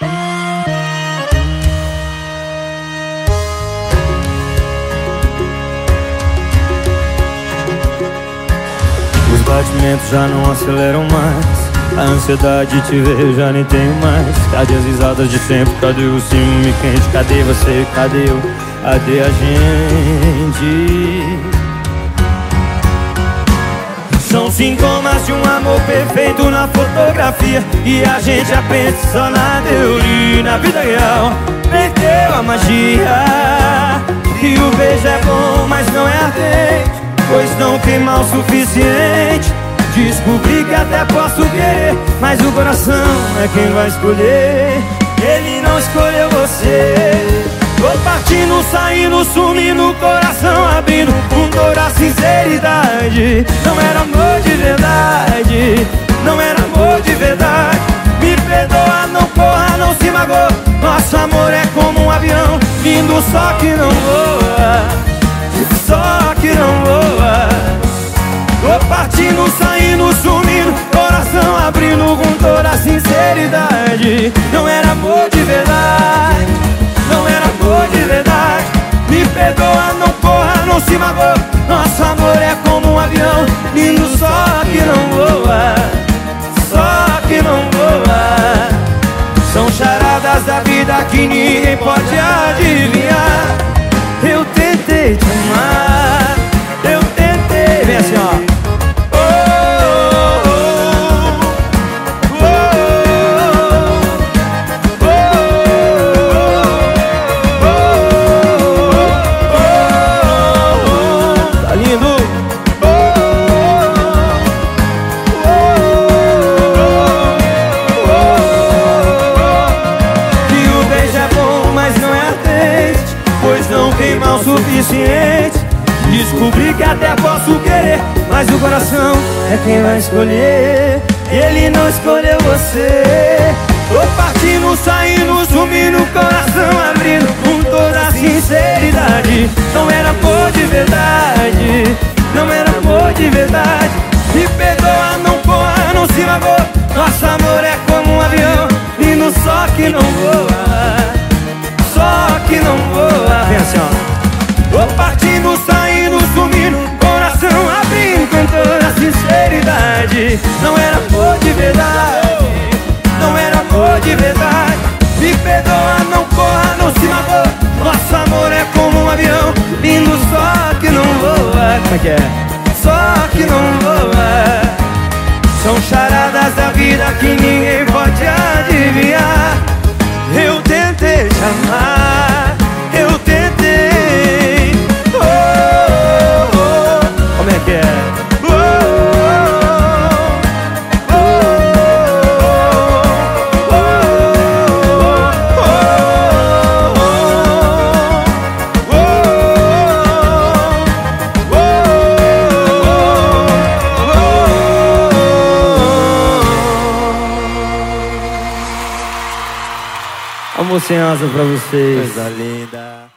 Os batimentos já não aceleram mais a ansiedade te ver já nem tenho mais Cadê as risadas de sempre? Cadê o ciúme quente? Cadê você? Cadê eu? Cadê a gente? Sintomas de um amor perfeito na fotografia E a gente aprende só na teoria Na vida real. Perdeu a magia E o beijo é bom, mas não é ardente Pois não queima o suficiente. Descobri que até posso querer Mas o coração é quem vai escolher. Ele não escolheu você. Tô partindo, saindo, sumindo Coração sinceridade Não era amor de verdade. Não era amor de verdade. Me perdoa, não porra, não se magoa. Nosso amor é como um avião Vindo só que não voa. Só que não voa. Tô partindo, saindo, sumindo. Coração abrindo com toda a sinceridade. Não era amor de verdade. Não era amor de verdade. Me perdoa, não corra, não se magoa assim ó. Queimar o suficiente Descobri que até posso querer Mas o coração é quem vai escolher. Ele não escolheu você. Tô partindo, saindo, sumindo Coração abrindo com toda a sinceridade. Não era amor de verdade Não era amor de verdade Como é é? Só que não voa São charadas da vida que ninguém Almoço sem asa pra vocês. Coisa linda.